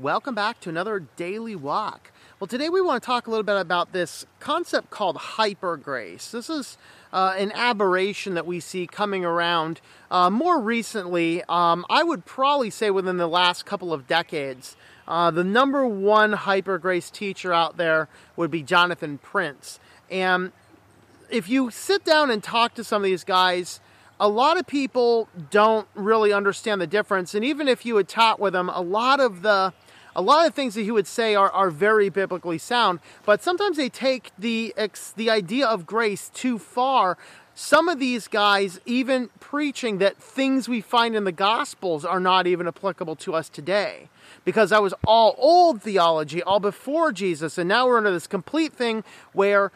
Welcome back to another daily walk. Well, today we want to talk a little bit about this concept called hyper grace. This is uh, an aberration that we see coming around uh, more recently. Um, I would probably say within the last couple of decades. Uh, the number one hyper grace teacher out there would be Jonathan Prince. And if you sit down and talk to some of these guys, a lot of people don't really understand the difference. And even if you would talk with them, a lot of the a lot of things that he would say are, are very biblically sound, but sometimes they take the the idea of grace too far. Some of these guys even preaching that things we find in the Gospels are not even applicable to us today because that was all old theology, all before Jesus, and now we're under this complete thing where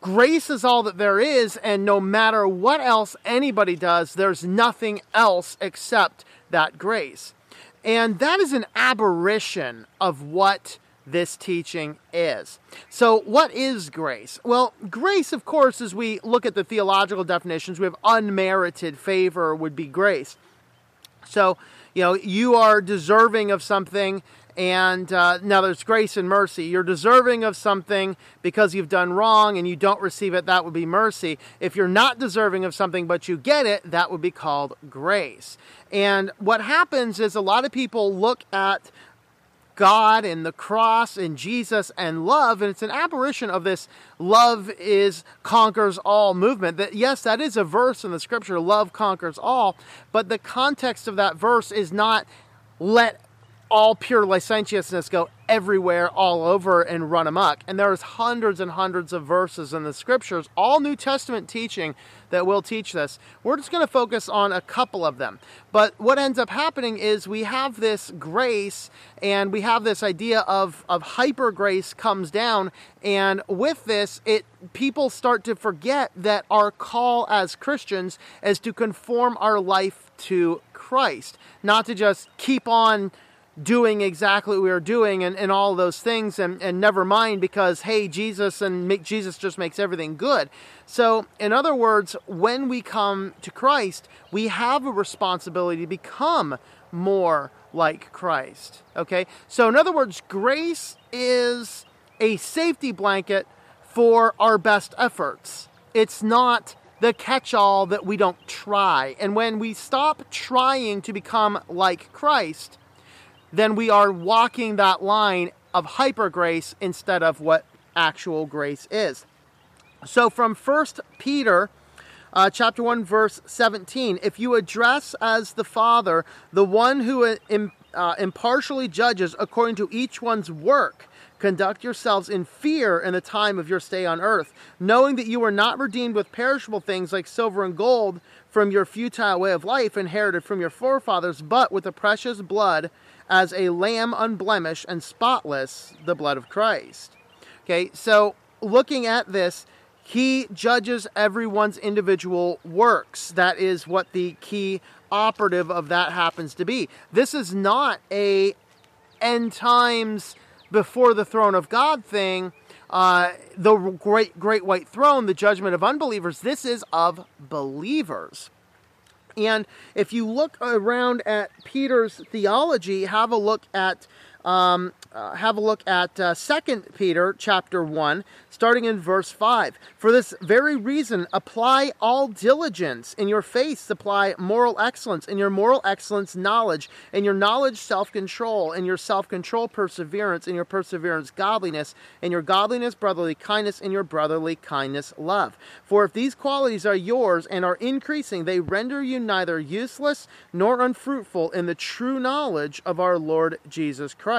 grace is all that there is, and no matter what else anybody does, there's nothing else except that grace. And that is an aberration of what this teaching is. So, what is grace? Well, grace, of course, as we look at the theological definitions, we have unmerited favor would be grace. So, you know, you are deserving of something, and uh, now there's grace and mercy. You're deserving of something because you've done wrong and you don't receive it, that would be mercy. If you're not deserving of something but you get it, that would be called grace. And what happens is a lot of people look at God and the cross and Jesus and love, and it's an apparition of this love is conquers all movement. That yes, that is a verse in the scripture, love conquers all, but the context of that verse is not let all pure licentiousness go everywhere, all over, and run amok. And there's hundreds and hundreds of verses in the scriptures, all New Testament teaching that will teach this. We're just going to focus on a couple of them. But what ends up happening is we have this grace and we have this idea of, of hyper grace comes down. And with this, it people start to forget that our call as Christians is to conform our life to Christ, not to just keep on doing exactly what we are doing and, and all those things and, and never mind because hey jesus and make, jesus just makes everything good. So in other words when we come to christ we have a responsibility to become more like christ okay? So in other words grace is a safety blanket for our best efforts. It's not the catch all that we don't try. And when we stop trying to become like christ then we are walking that line of hyper grace instead of what actual grace is. So from 1 Peter uh, chapter 1 verse 17, if you address as the Father the one who uh, uh, impartially judges according to each one's work, Conduct yourselves in fear in the time of your stay on earth, knowing that you are not redeemed with perishable things like silver and gold from your futile way of life inherited from your forefathers, but with the precious blood as a lamb unblemished and spotless, the blood of Christ. Okay, so looking at this, he judges everyone's individual works. That is what the key operative of that happens to be. This is not a end times before the throne of God thing. Uh, the great great white throne, the judgment of unbelievers. This is of believers. And if you look around at Peter's theology, have a look at um, uh, have a look at uh, 2 Peter chapter 1, starting in verse 5. For this very reason, apply all diligence. In your faith, supply moral excellence. In your moral excellence, knowledge. In your knowledge, self control. In your self control, perseverance. In your perseverance, godliness. In your godliness, brotherly kindness. In your brotherly kindness, love. For if these qualities are yours and are increasing, they render you neither useless nor unfruitful in the true knowledge of our Lord Jesus Christ.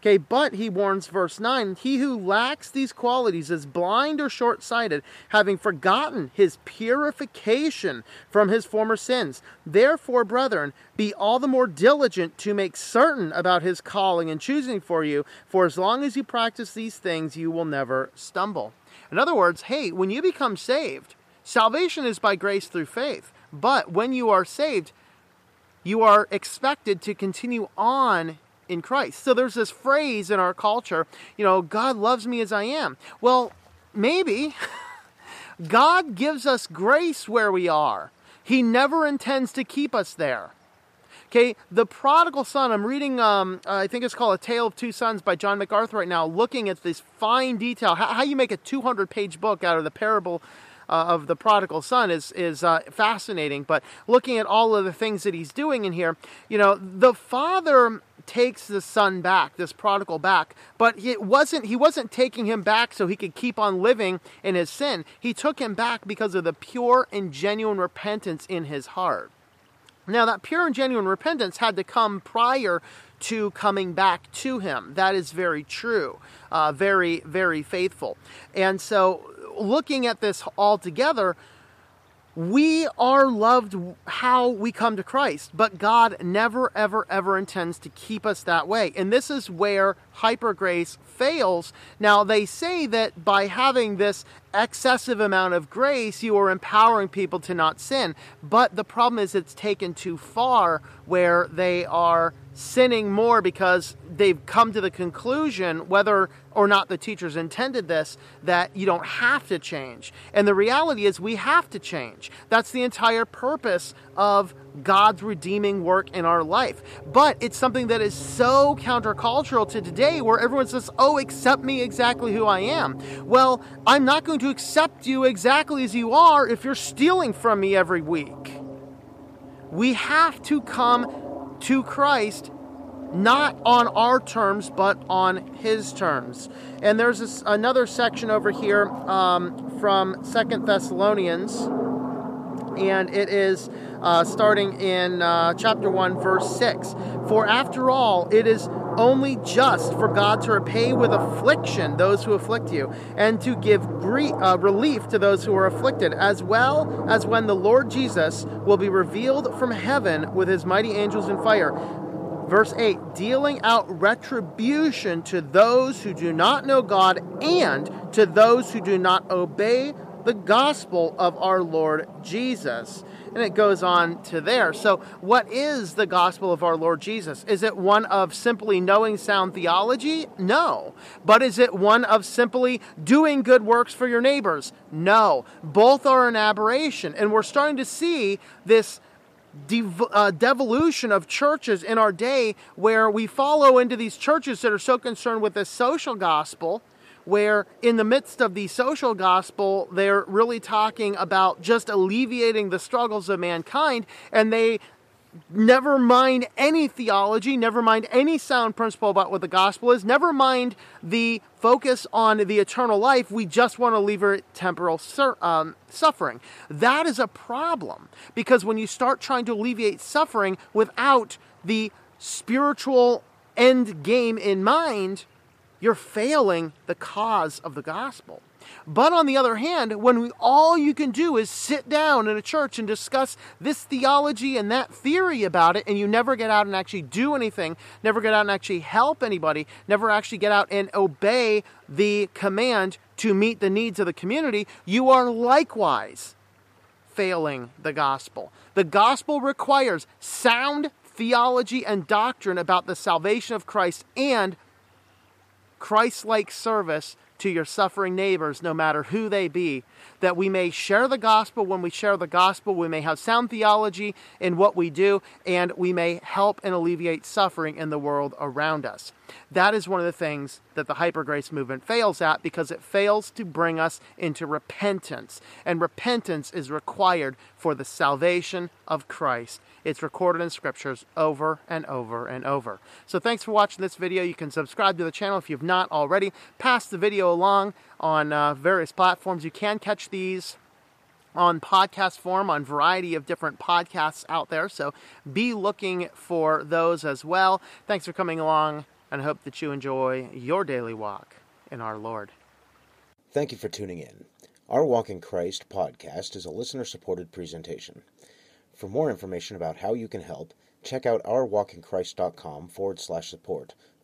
Okay, but he warns, verse 9, he who lacks these qualities is blind or short sighted, having forgotten his purification from his former sins. Therefore, brethren, be all the more diligent to make certain about his calling and choosing for you, for as long as you practice these things, you will never stumble. In other words, hey, when you become saved, salvation is by grace through faith. But when you are saved, you are expected to continue on in Christ. So there's this phrase in our culture, you know, God loves me as I am. Well, maybe God gives us grace where we are. He never intends to keep us there. Okay, the prodigal son. I'm reading. Um, I think it's called A Tale of Two Sons by John MacArthur right now. Looking at this fine detail, how, how you make a 200 page book out of the parable uh, of the prodigal son is is uh, fascinating. But looking at all of the things that he's doing in here, you know, the father takes the son back, this prodigal back, but it wasn't he wasn't taking him back so he could keep on living in his sin. He took him back because of the pure and genuine repentance in his heart. Now, that pure and genuine repentance had to come prior to coming back to him. That is very true, uh, very, very faithful. And so looking at this all together, we are loved how we come to Christ, but God never, ever, ever intends to keep us that way. And this is where hyper grace fails. Now, they say that by having this excessive amount of grace, you are empowering people to not sin. But the problem is it's taken too far where they are sinning more because they've come to the conclusion, whether or not the teachers intended this, that you don't have to change. And the reality is, we have to change. That's the entire purpose of God's redeeming work in our life. But it's something that is so countercultural to today where everyone says, Oh, accept me exactly who I am. Well, I'm not going to accept you exactly as you are if you're stealing from me every week. We have to come to Christ not on our terms, but on His terms. And there's this, another section over here um, from Second Thessalonians, and it is uh, starting in uh, chapter 1, verse 6. For after all, it is only just for God to repay with affliction those who afflict you, and to give grief, uh, relief to those who are afflicted, as well as when the Lord Jesus will be revealed from heaven with his mighty angels in fire. Verse 8 dealing out retribution to those who do not know God and to those who do not obey the gospel of our Lord Jesus. And it goes on to there. So, what is the gospel of our Lord Jesus? Is it one of simply knowing sound theology? No. But is it one of simply doing good works for your neighbors? No. Both are an aberration. And we're starting to see this dev- uh, devolution of churches in our day where we follow into these churches that are so concerned with the social gospel where in the midst of the social gospel, they're really talking about just alleviating the struggles of mankind, and they never mind any theology, never mind any sound principle about what the gospel is, never mind the focus on the eternal life. We just want to alleviate temporal um, suffering. That is a problem because when you start trying to alleviate suffering without the spiritual end game in mind, you're failing the cause of the gospel. But on the other hand, when we, all you can do is sit down in a church and discuss this theology and that theory about it, and you never get out and actually do anything, never get out and actually help anybody, never actually get out and obey the command to meet the needs of the community, you are likewise failing the gospel. The gospel requires sound theology and doctrine about the salvation of Christ and Christ like service to your suffering neighbors, no matter who they be, that we may share the gospel. When we share the gospel, we may have sound theology in what we do, and we may help and alleviate suffering in the world around us. That is one of the things that the hyper grace movement fails at because it fails to bring us into repentance. And repentance is required for the salvation of Christ. It's recorded in scriptures over and over and over. So thanks for watching this video. You can subscribe to the channel if you've not already. Pass the video along on uh, various platforms. You can catch these on podcast form on variety of different podcasts out there so be looking for those as well thanks for coming along and hope that you enjoy your daily walk in our Lord. Thank you for tuning in. Our Walk in Christ podcast is a listener supported presentation. For more information about how you can help, check out ourwalkinchrist.com forward slash support